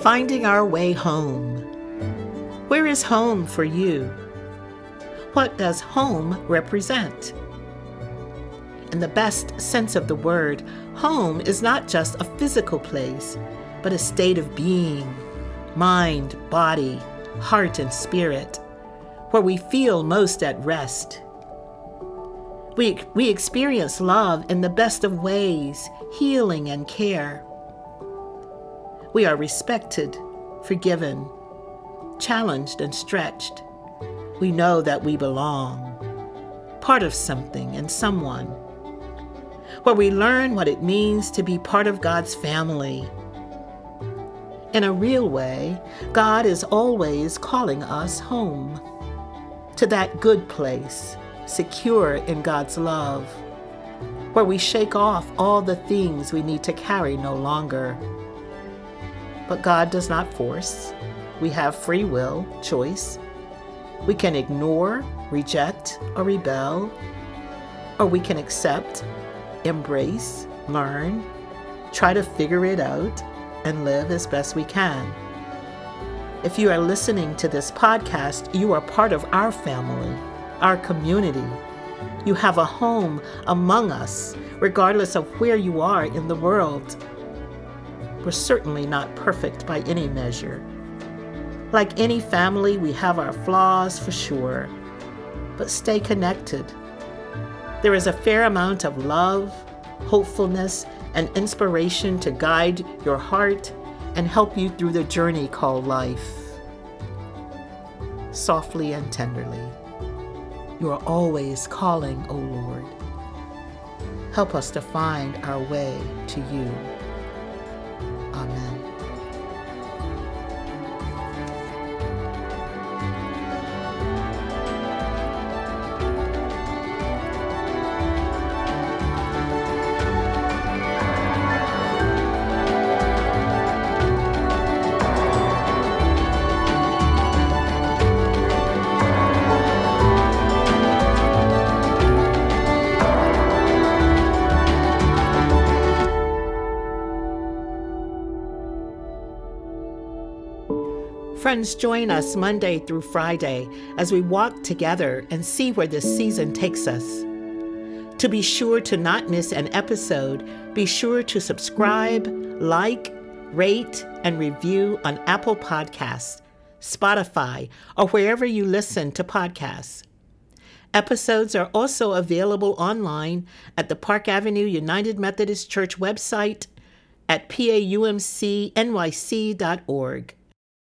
Finding our way home. Where is home for you? What does home represent? In the best sense of the word, home is not just a physical place, but a state of being, mind, body, heart, and spirit, where we feel most at rest. We, we experience love in the best of ways, healing and care. We are respected, forgiven, challenged, and stretched. We know that we belong, part of something and someone. Where we learn what it means to be part of God's family. In a real way, God is always calling us home to that good place, secure in God's love, where we shake off all the things we need to carry no longer but God does not force. We have free will, choice. We can ignore, reject, or rebel, or we can accept, embrace, learn, try to figure it out, and live as best we can. If you are listening to this podcast, you are part of our family, our community. You have a home among us, regardless of where you are in the world. We're certainly not perfect by any measure. Like any family, we have our flaws for sure, but stay connected. There is a fair amount of love, hopefulness, and inspiration to guide your heart and help you through the journey called life. Softly and tenderly, you are always calling, O Lord. Help us to find our way to you. Amen. Friends, join us Monday through Friday as we walk together and see where this season takes us. To be sure to not miss an episode, be sure to subscribe, like, rate, and review on Apple Podcasts, Spotify, or wherever you listen to podcasts. Episodes are also available online at the Park Avenue United Methodist Church website at paumcnyc.org.